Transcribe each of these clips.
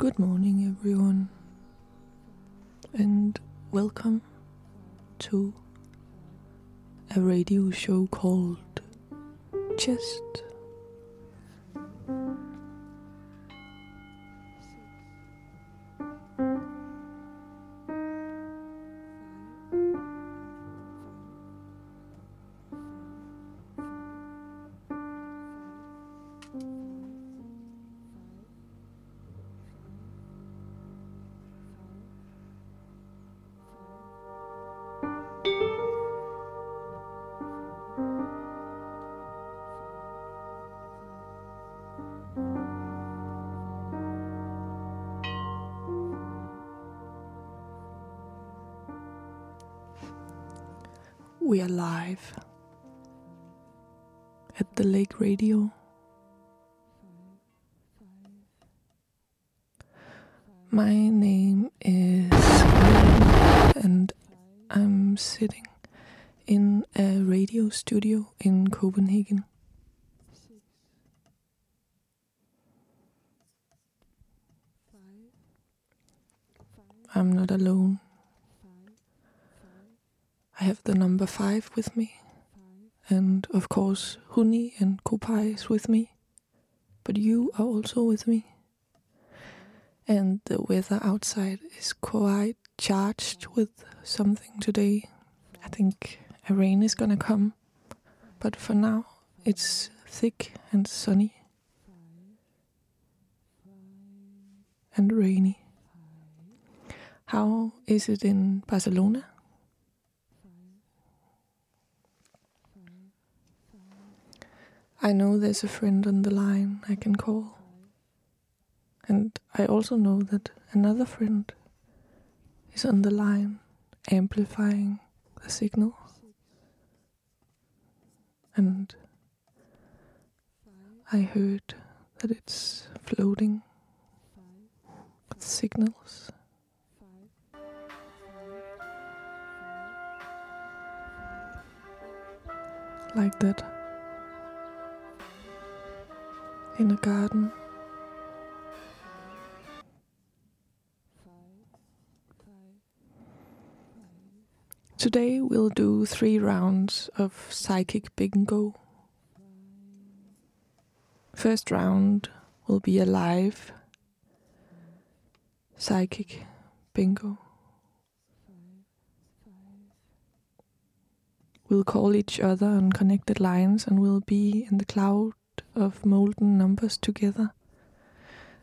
Good morning, everyone, and welcome to a radio show called Chest. We are live at the Lake Radio. My name is and I'm sitting in a radio studio in Copenhagen. I'm not alone. I have the number five with me, and of course, Huni and Kopai is with me, but you are also with me. And the weather outside is quite charged with something today. I think a rain is gonna come, but for now, it's thick and sunny and rainy. How is it in Barcelona? I know there's a friend on the line I can call. And I also know that another friend is on the line amplifying the signal. And I heard that it's floating with signals. Like that. In a garden. Today we'll do three rounds of psychic bingo. First round will be a live psychic bingo. We'll call each other on connected lines and we'll be in the cloud of molten numbers together.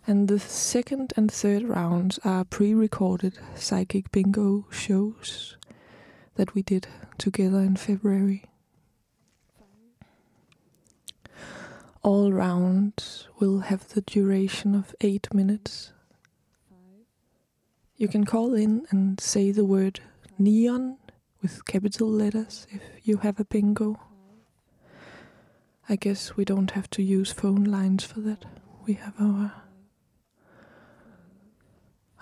And the second and third rounds are pre recorded psychic bingo shows that we did together in February. All rounds will have the duration of eight minutes. You can call in and say the word neon with capital letters if you have a bingo. I guess we don't have to use phone lines for that. We have our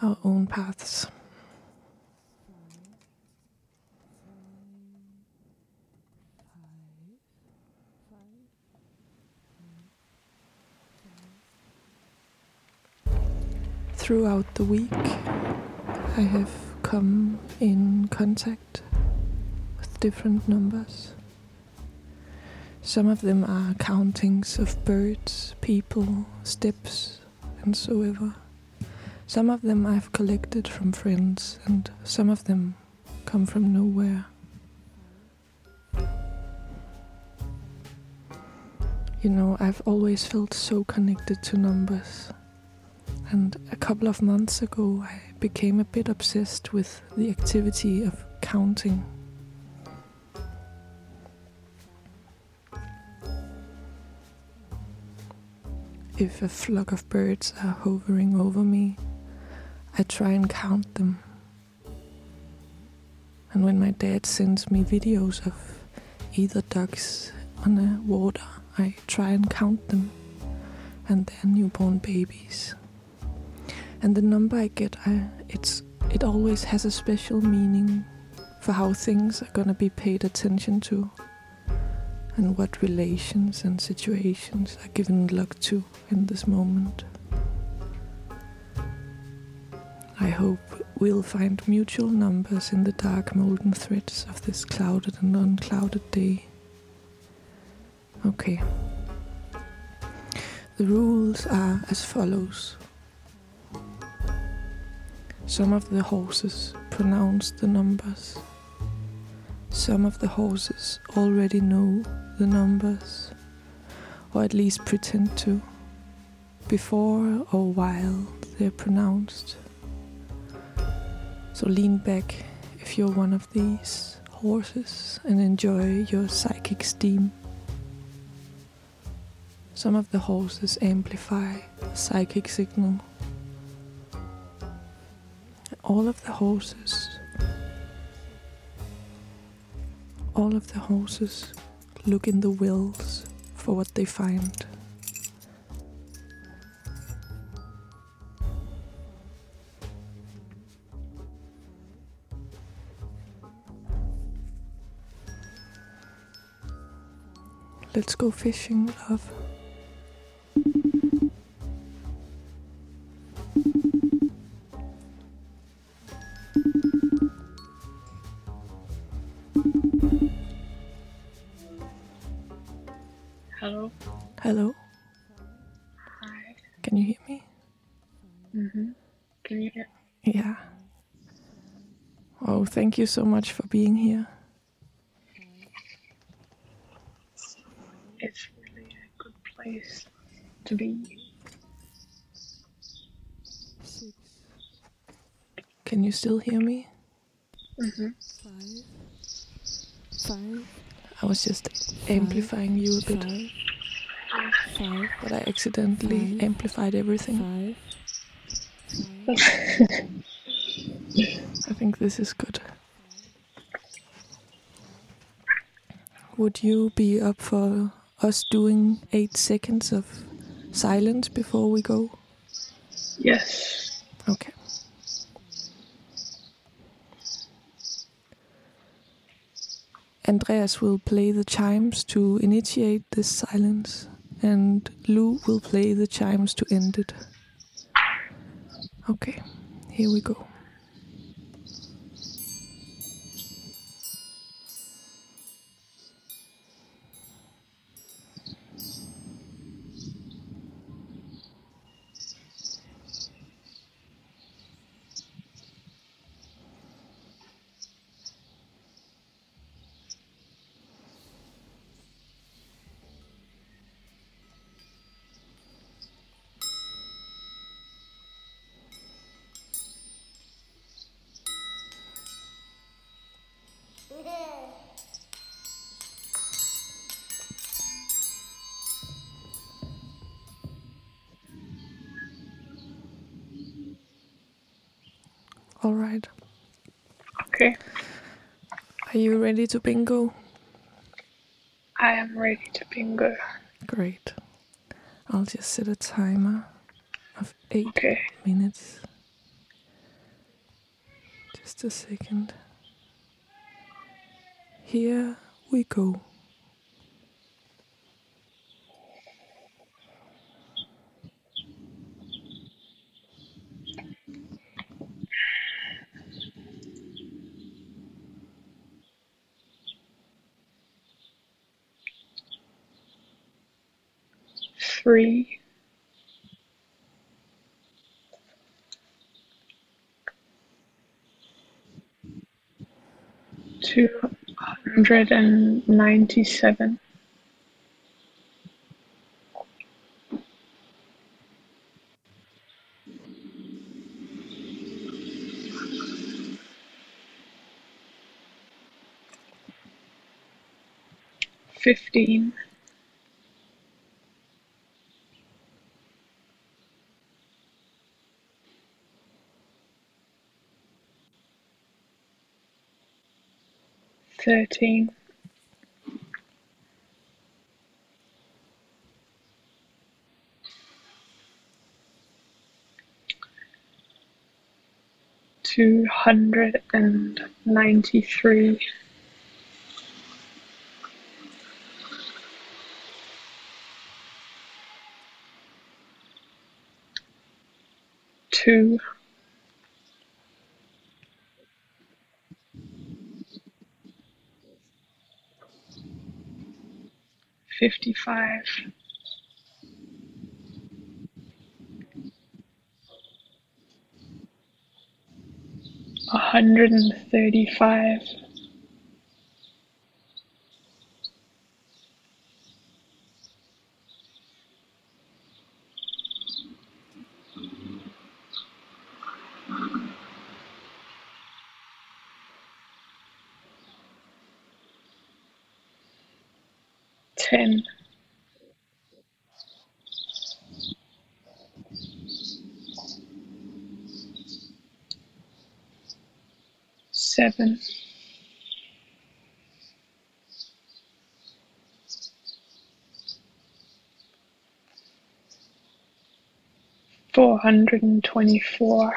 our own paths. Throughout the week, I have come in contact with different numbers. Some of them are countings of birds, people, steps, and so ever. Some of them I've collected from friends, and some of them come from nowhere. You know, I've always felt so connected to numbers. And a couple of months ago, I became a bit obsessed with the activity of counting. If a flock of birds are hovering over me, I try and count them. And when my dad sends me videos of either ducks on the water, I try and count them and their newborn babies. And the number I get, I, it's it always has a special meaning for how things are gonna be paid attention to, and what relations and situations are given luck to in this moment. I hope we'll find mutual numbers in the dark molten threads of this clouded and unclouded day. Okay. The rules are as follows. Some of the horses pronounce the numbers. Some of the horses already know the numbers, or at least pretend to, before or while they're pronounced. So lean back if you're one of these horses and enjoy your psychic steam. Some of the horses amplify the psychic signal. All of the horses all of the horses look in the wells for what they find. Let's go fishing, love. Thank you so much for being here. It's really a good place to be. Can you still hear me? Mm-hmm. Five, Five. I was just amplifying you a bit, five, five, but I accidentally Five. amplified everything. five, I think this is good. Would you be up for us doing eight seconds of silence before we go? Yes. Okay. Andreas will play the chimes to initiate this silence, and Lou will play the chimes to end it. Okay, here we go. Right. Okay. Are you ready to bingo? I am ready to bingo. Great. I'll just set a timer of eight Okay. minutes. Just a second. Here we go. Three. Two hundred and ninety-seven. Fifteen. between two hundred and ninety three 55. a hundred and thirty five him seven. Four hundred and twenty four.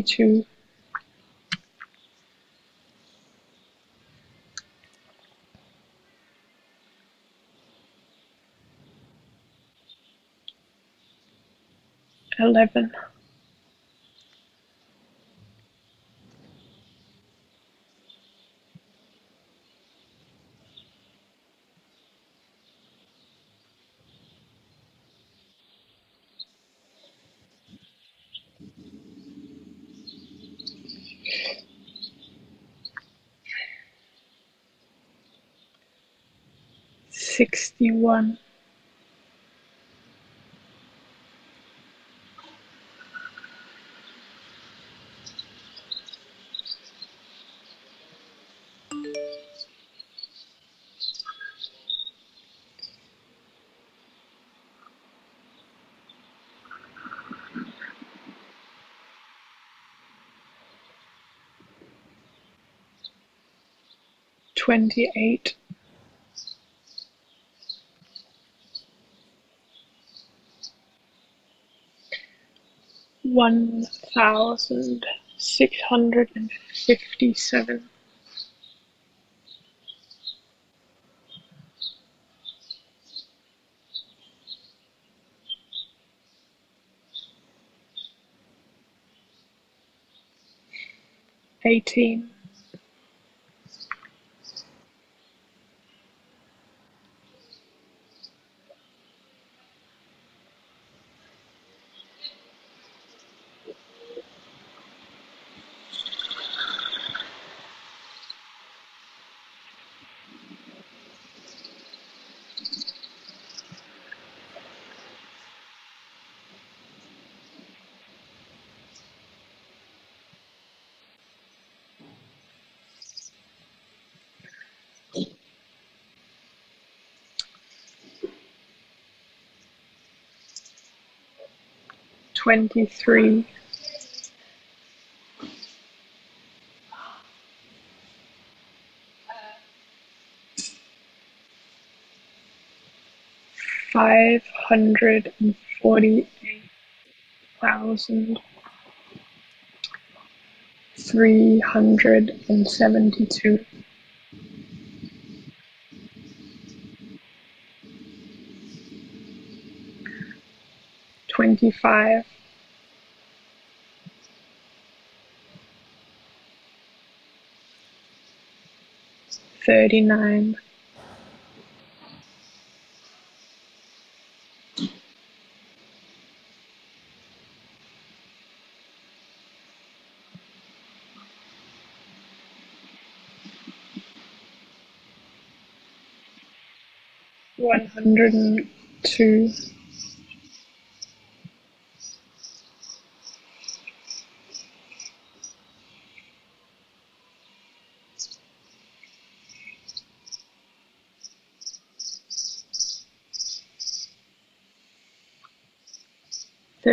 22. Eleven. Sixty-one, twenty-eight, one thousand six hundred and fifty-seven, eighteen, twenty-three, five hundred and forty-eight thousand three hundred and seventy-two, twenty-five, thirty-nine, one hundred and two,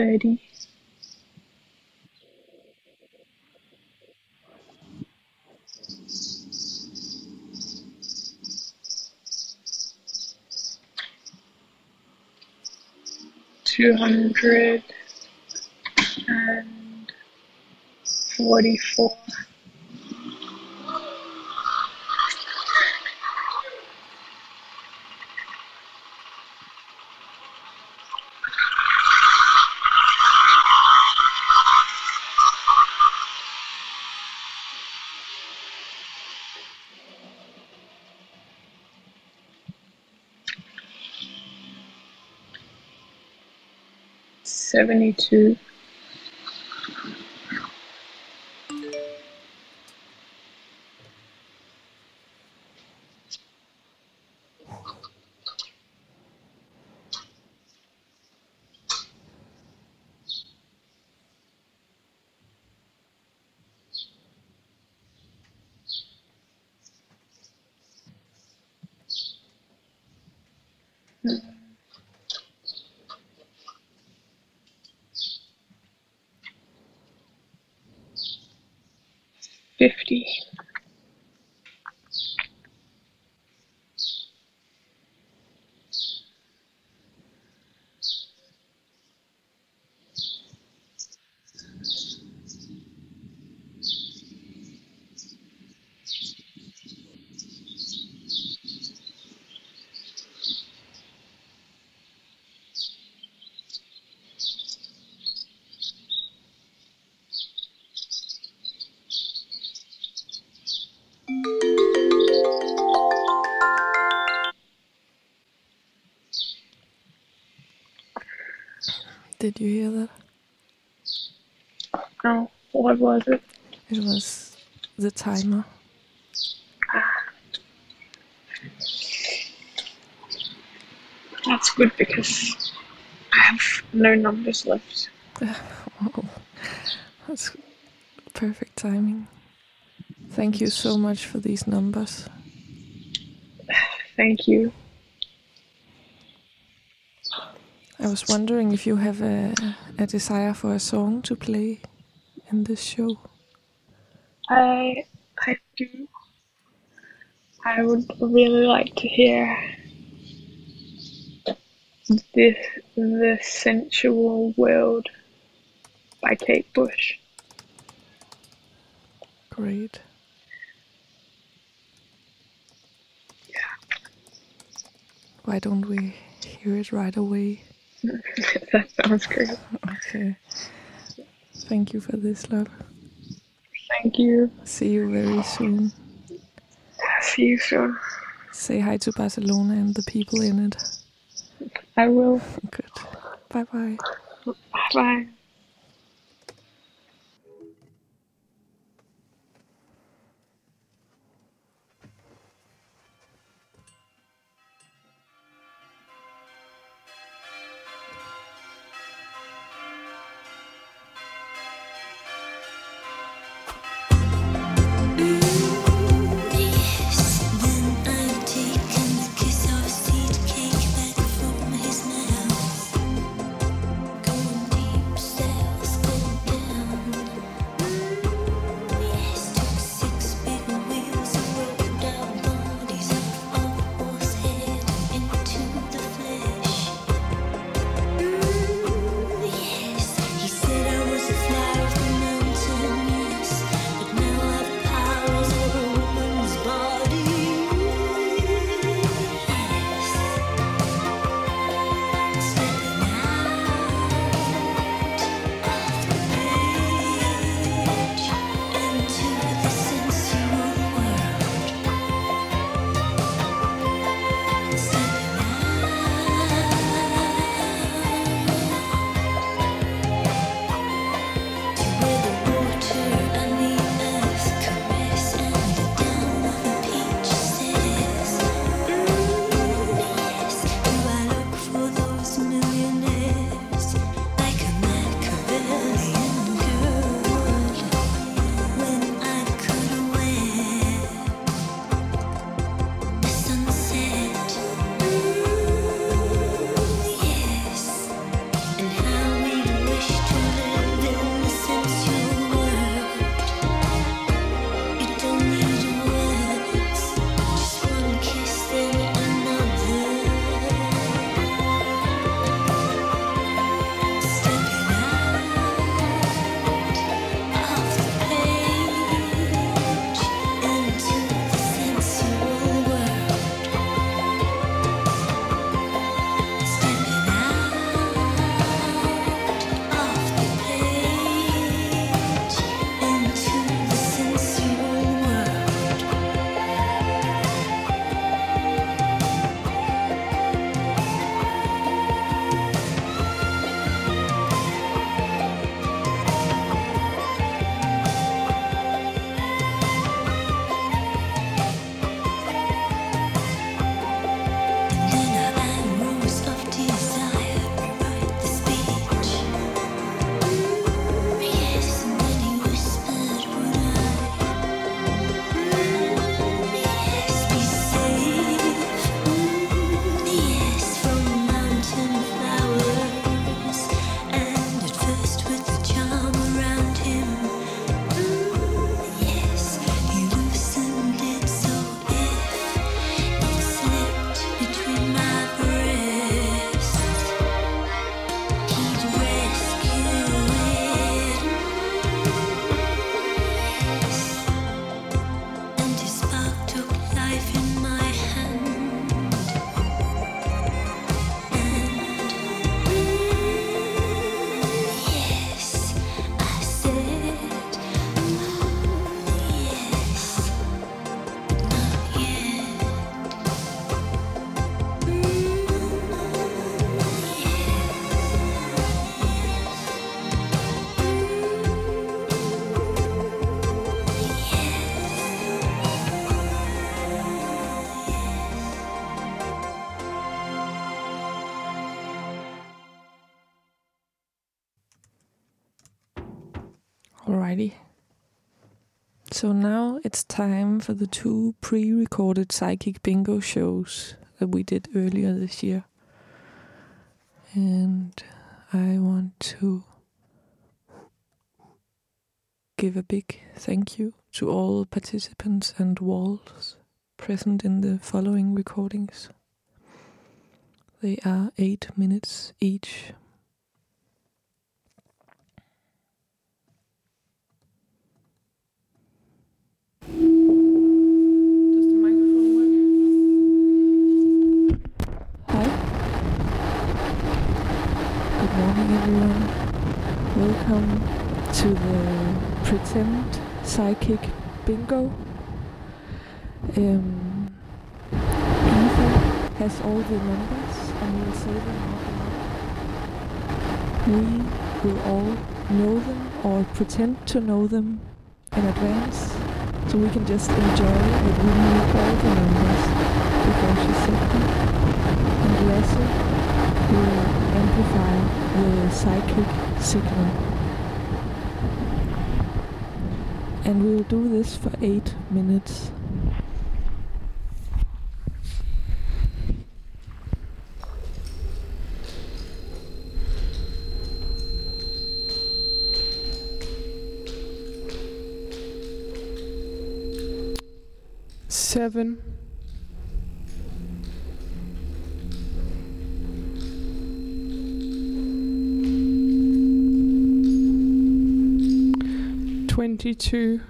thirty, two hundred and forty-four, seventy-two, 50. Did you hear that? No, what was it? It was the timer. That's good because I have no numbers left. Oh, that's perfect timing. Thank you so much for these numbers. Thank you. I was wondering if you have a, a desire for a song to play in this show. I I do. I would really like to hear this the sensual world by Kate Bush. Great. Yeah. Why don't we hear it right away? that sounds great. Okay. Thank you for this, love. Thank you. See you very soon. See you soon. Say hi to Barcelona and the people in it. I will. Good. Bye bye. Bye. Then So now it's time for the two pre recorded psychic bingo shows that we did earlier this year. And I want to give a big thank you to all participants and walls present in the following recordings. They are eight minutes each. Does the microphone work? Hi. Good morning, everyone. Welcome to the Pretend Psychic Bingo. Um, Eva has all the numbers and we'll say them out. We will all know them or pretend to know them in advance so we can just enjoy that we knew all the numbers before she said. And Lasse will amplify the psychic signal. And we will do this for eight minutes. Seven. Twenty-two.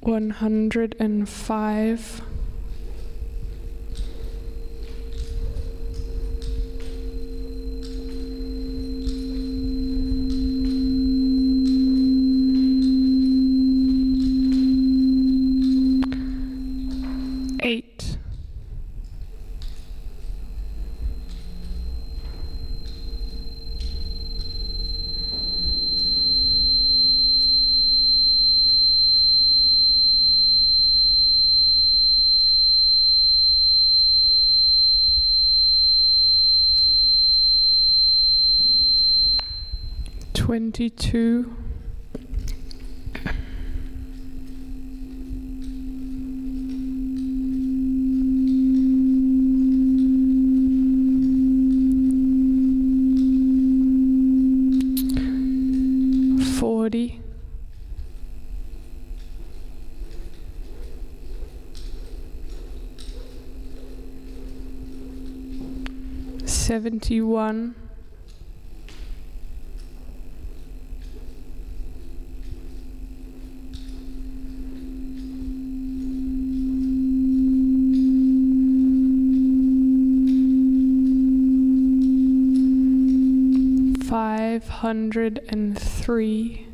One hundred and five. 22. Forty. Seventy one. Hundred and three.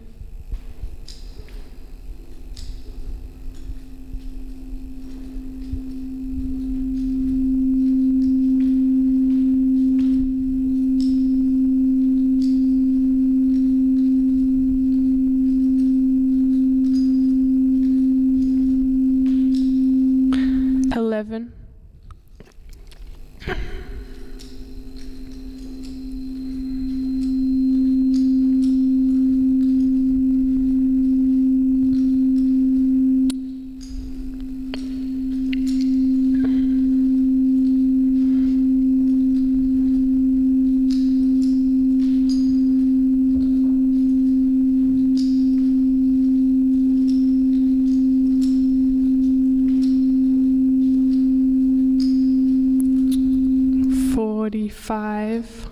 Five.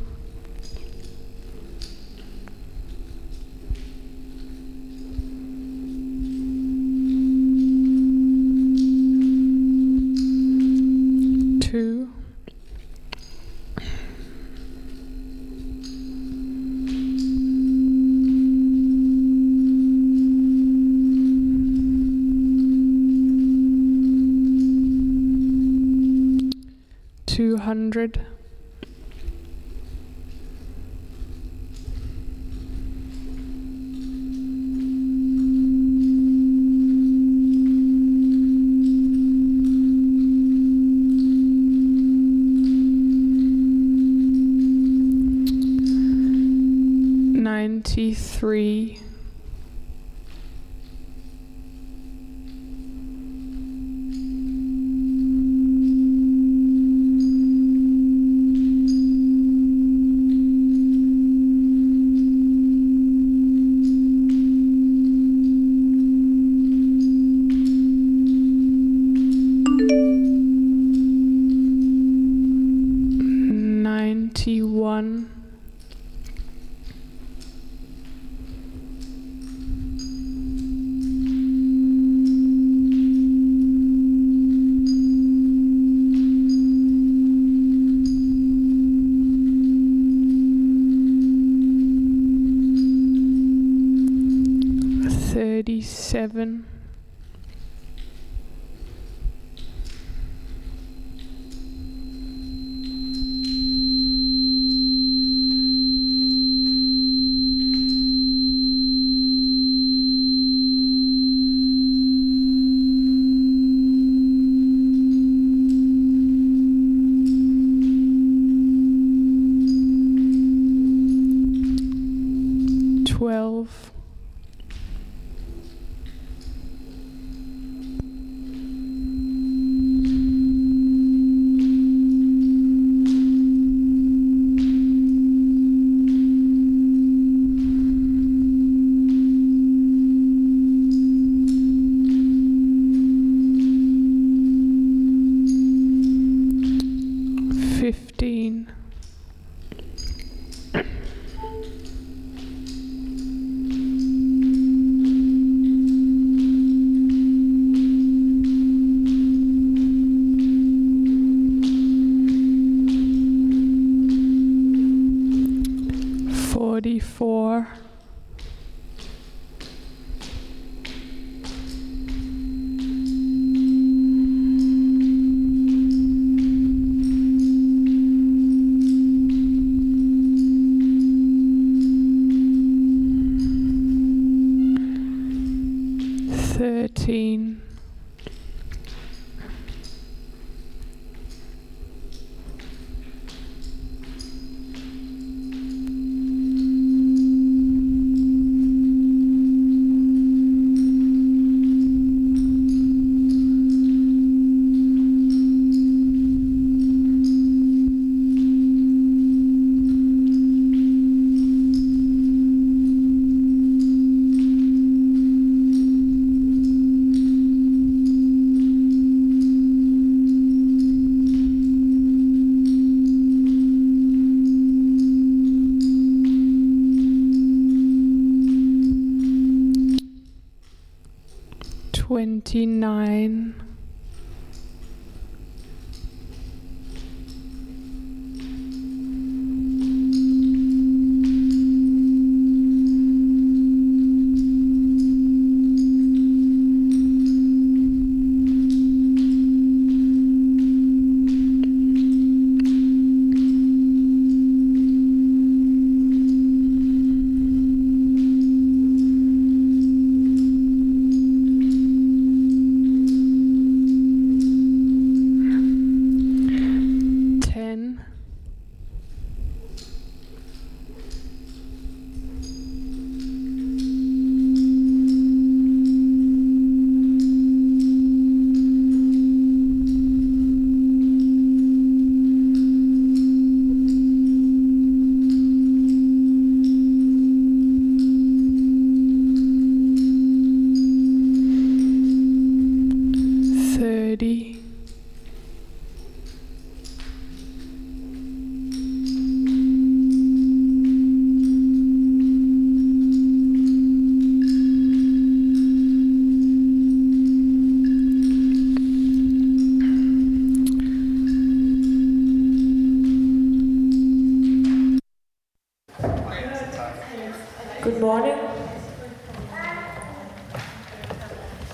Good morning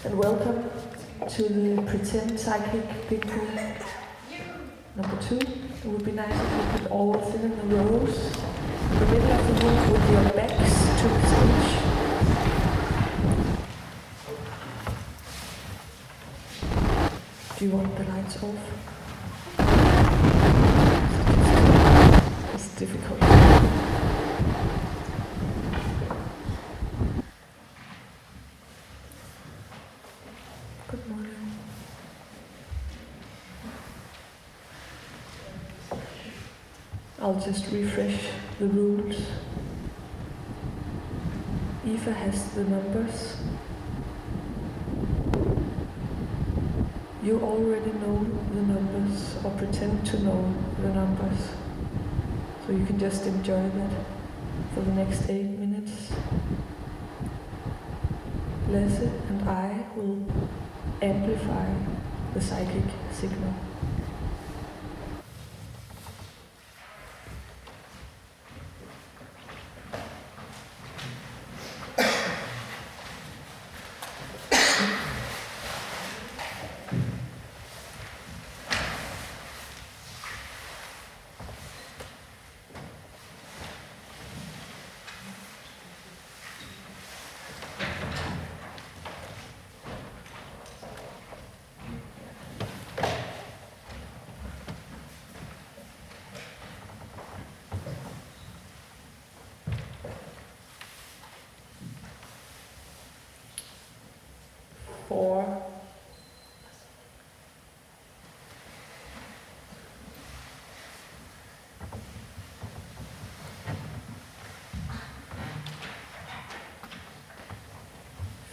and welcome to the Pretend Psychic Big Pool number two. It would be nice if you could all sit in the rows the middle of the room with your backs to the stage. Do you want the lights off? It's difficult. I'll just refresh the rules. Eva has the numbers. You already know the numbers or pretend to know the numbers. So you can just enjoy that for the next eight minutes. Lasse and I will amplify the psychic signal. Four,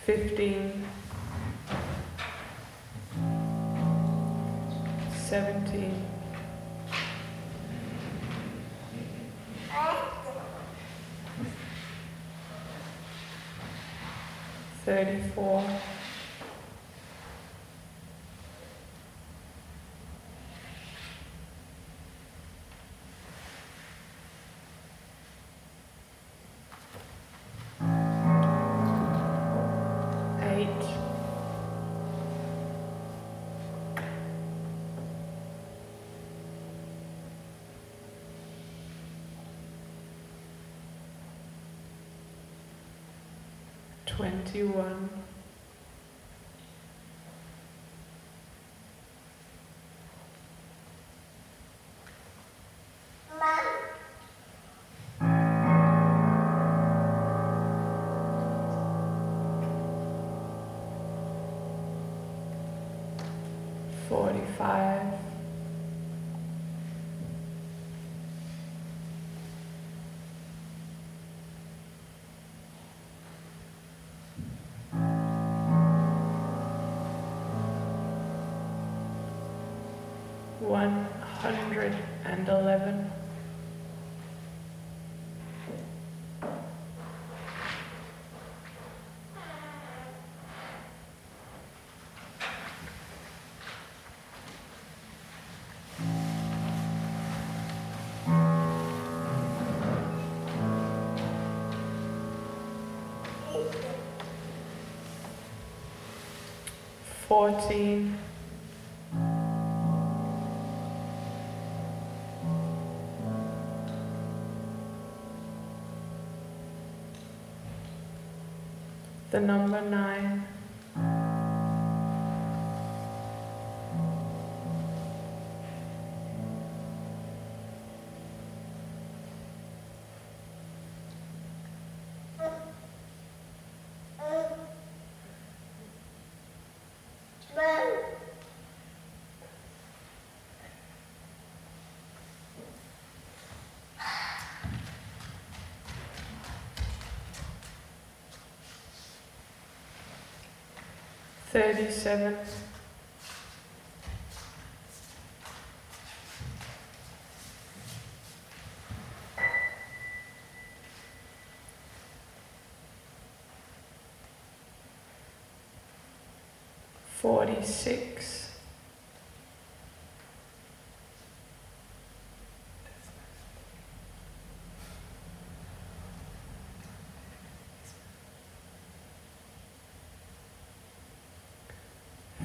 fifteen, seventeen, thirty-four, 21 one hundred and eleven, fourteen, the number nine, thirty-seven, forty-six,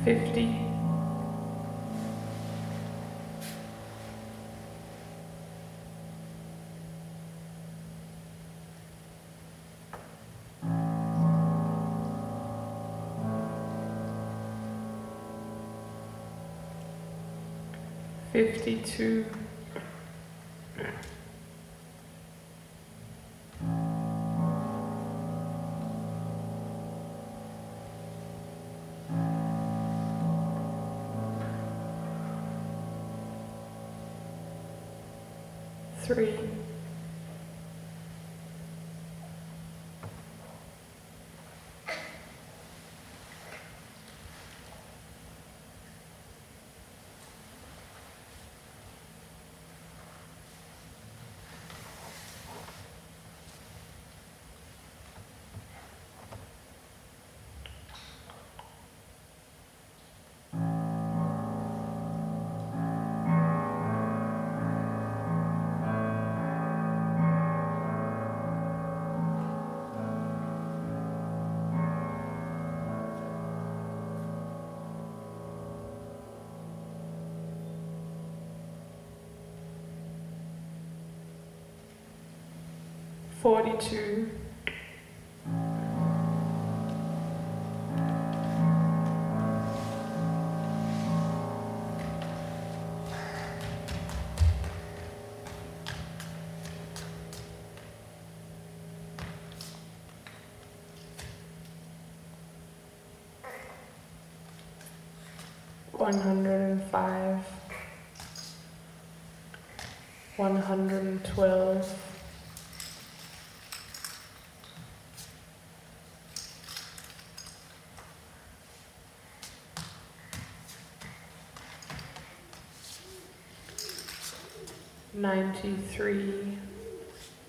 fifty, fifty-two, 42. One hundred and five, one hundred and twelve, Ninety-three,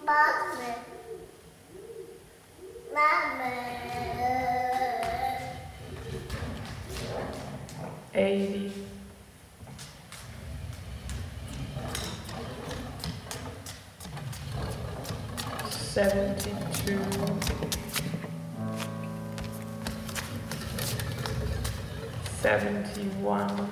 Mama. Mama. eighty, seventy-two, seventy-one,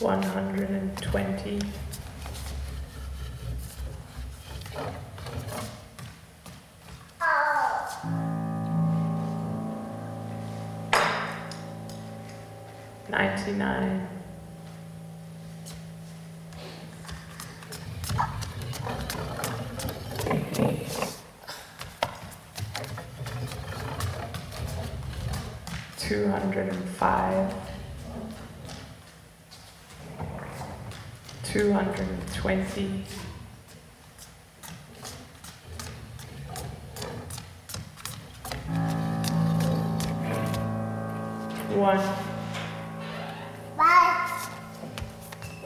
120. Ninety-nine. Two hundred and five. Two hundred and twenty, one, Five.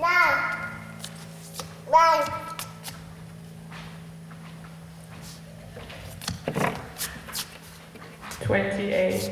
Nine. Nine. twenty-eight,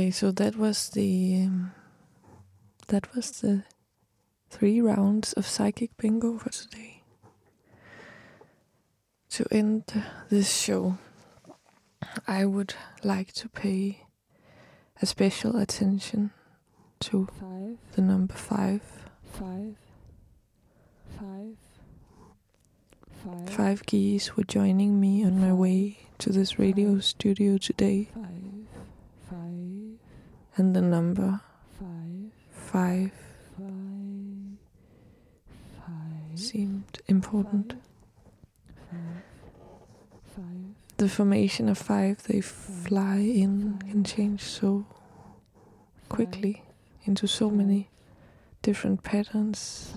Okay, so that was the um, that was the three rounds of psychic bingo for today. To end this show, I would like to pay a special attention to five, the number five. five, five, five, Five geese were joining me on my way to this radio studio today, five, five, and the number? Five, five. Five, five, seemed important. five, The formation of five, they fly in and change so quickly. into so many different patterns.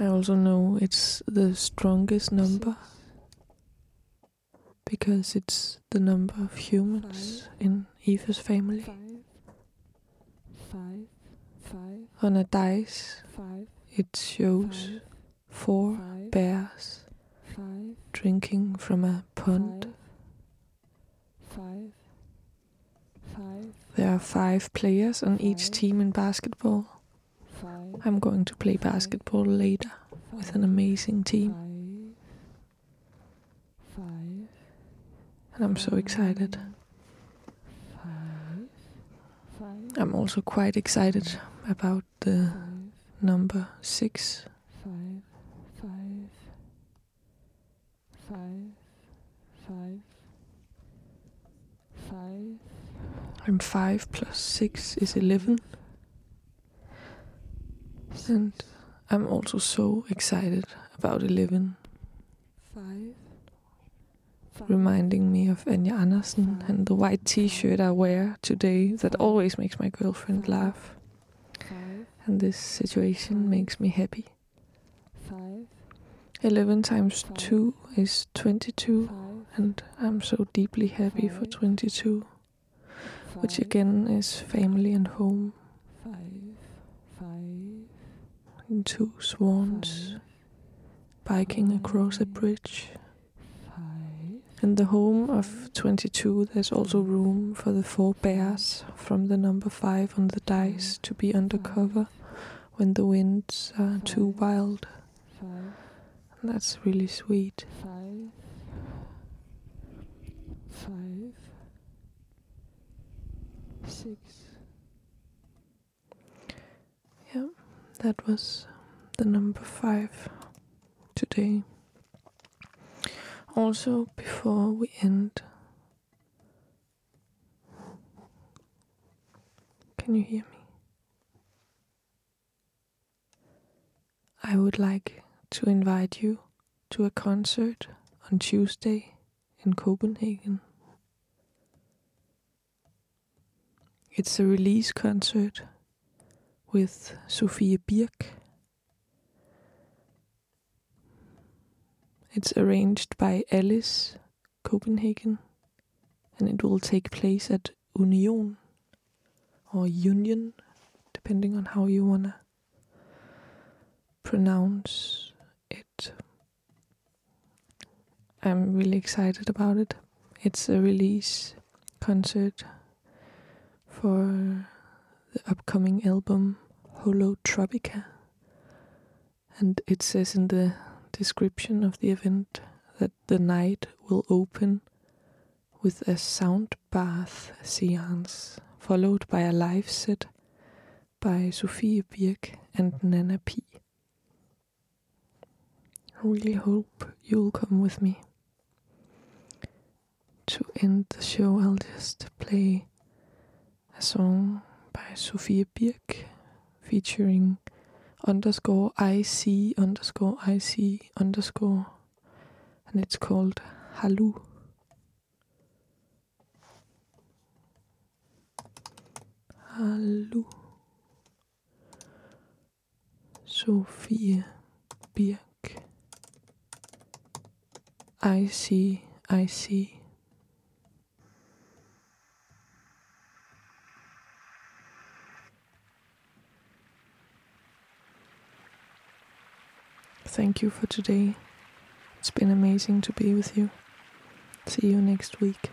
I also know it's the strongest number. Six, because it's the number of humans in Eva's family. five, five, five, On a dice, five, it shows five, four five, bears five, drinking from a pond. five, five, There are five players on each team in basketball. five, I'm going to play basketball later with an amazing team, five, five, and I'm so excited. five, five, I'm also quite excited about the five, number six. five, five, five, five, five, And five plus six is eleven, and I'm also so excited about eleven. five, reminding me of Anja Andersen and the white T-shirt I wear today that always makes my girlfriend laugh. And this situation makes me happy. five, 11 times 2 is 22, and I'm so deeply happy for 22, which again is family and home, and two swans biking across a bridge. Five, In the home of 22, there's also room for the four bears from the number 5 on the dice to be undercover when the winds are too wild. five, that's really sweet. Five, six. Yeah, that was the number 5 today. Also, before we end, can you hear me? I would like to invite you to a concert on Tuesday in Copenhagen. It's a release concert with Sofie Birch. It's arranged by Alice Copenhagen and it will take place at Union or Union, depending on how you want to pronounce it. I'm really excited about it. It's a release concert for the upcoming album Holotropica. And it says in the description of the event that the night will open with a sound bath seance, followed by a live set by Sofie Birch and Nana P. I really hope you'll come with me. To end the show, I'll just play a song by Sofie Birch featuring underscore IC underscore IC underscore and it's called Hallu. Hallu. Sofie Birch. IC IC Thank you for today. It's been amazing to be with you. See you next week.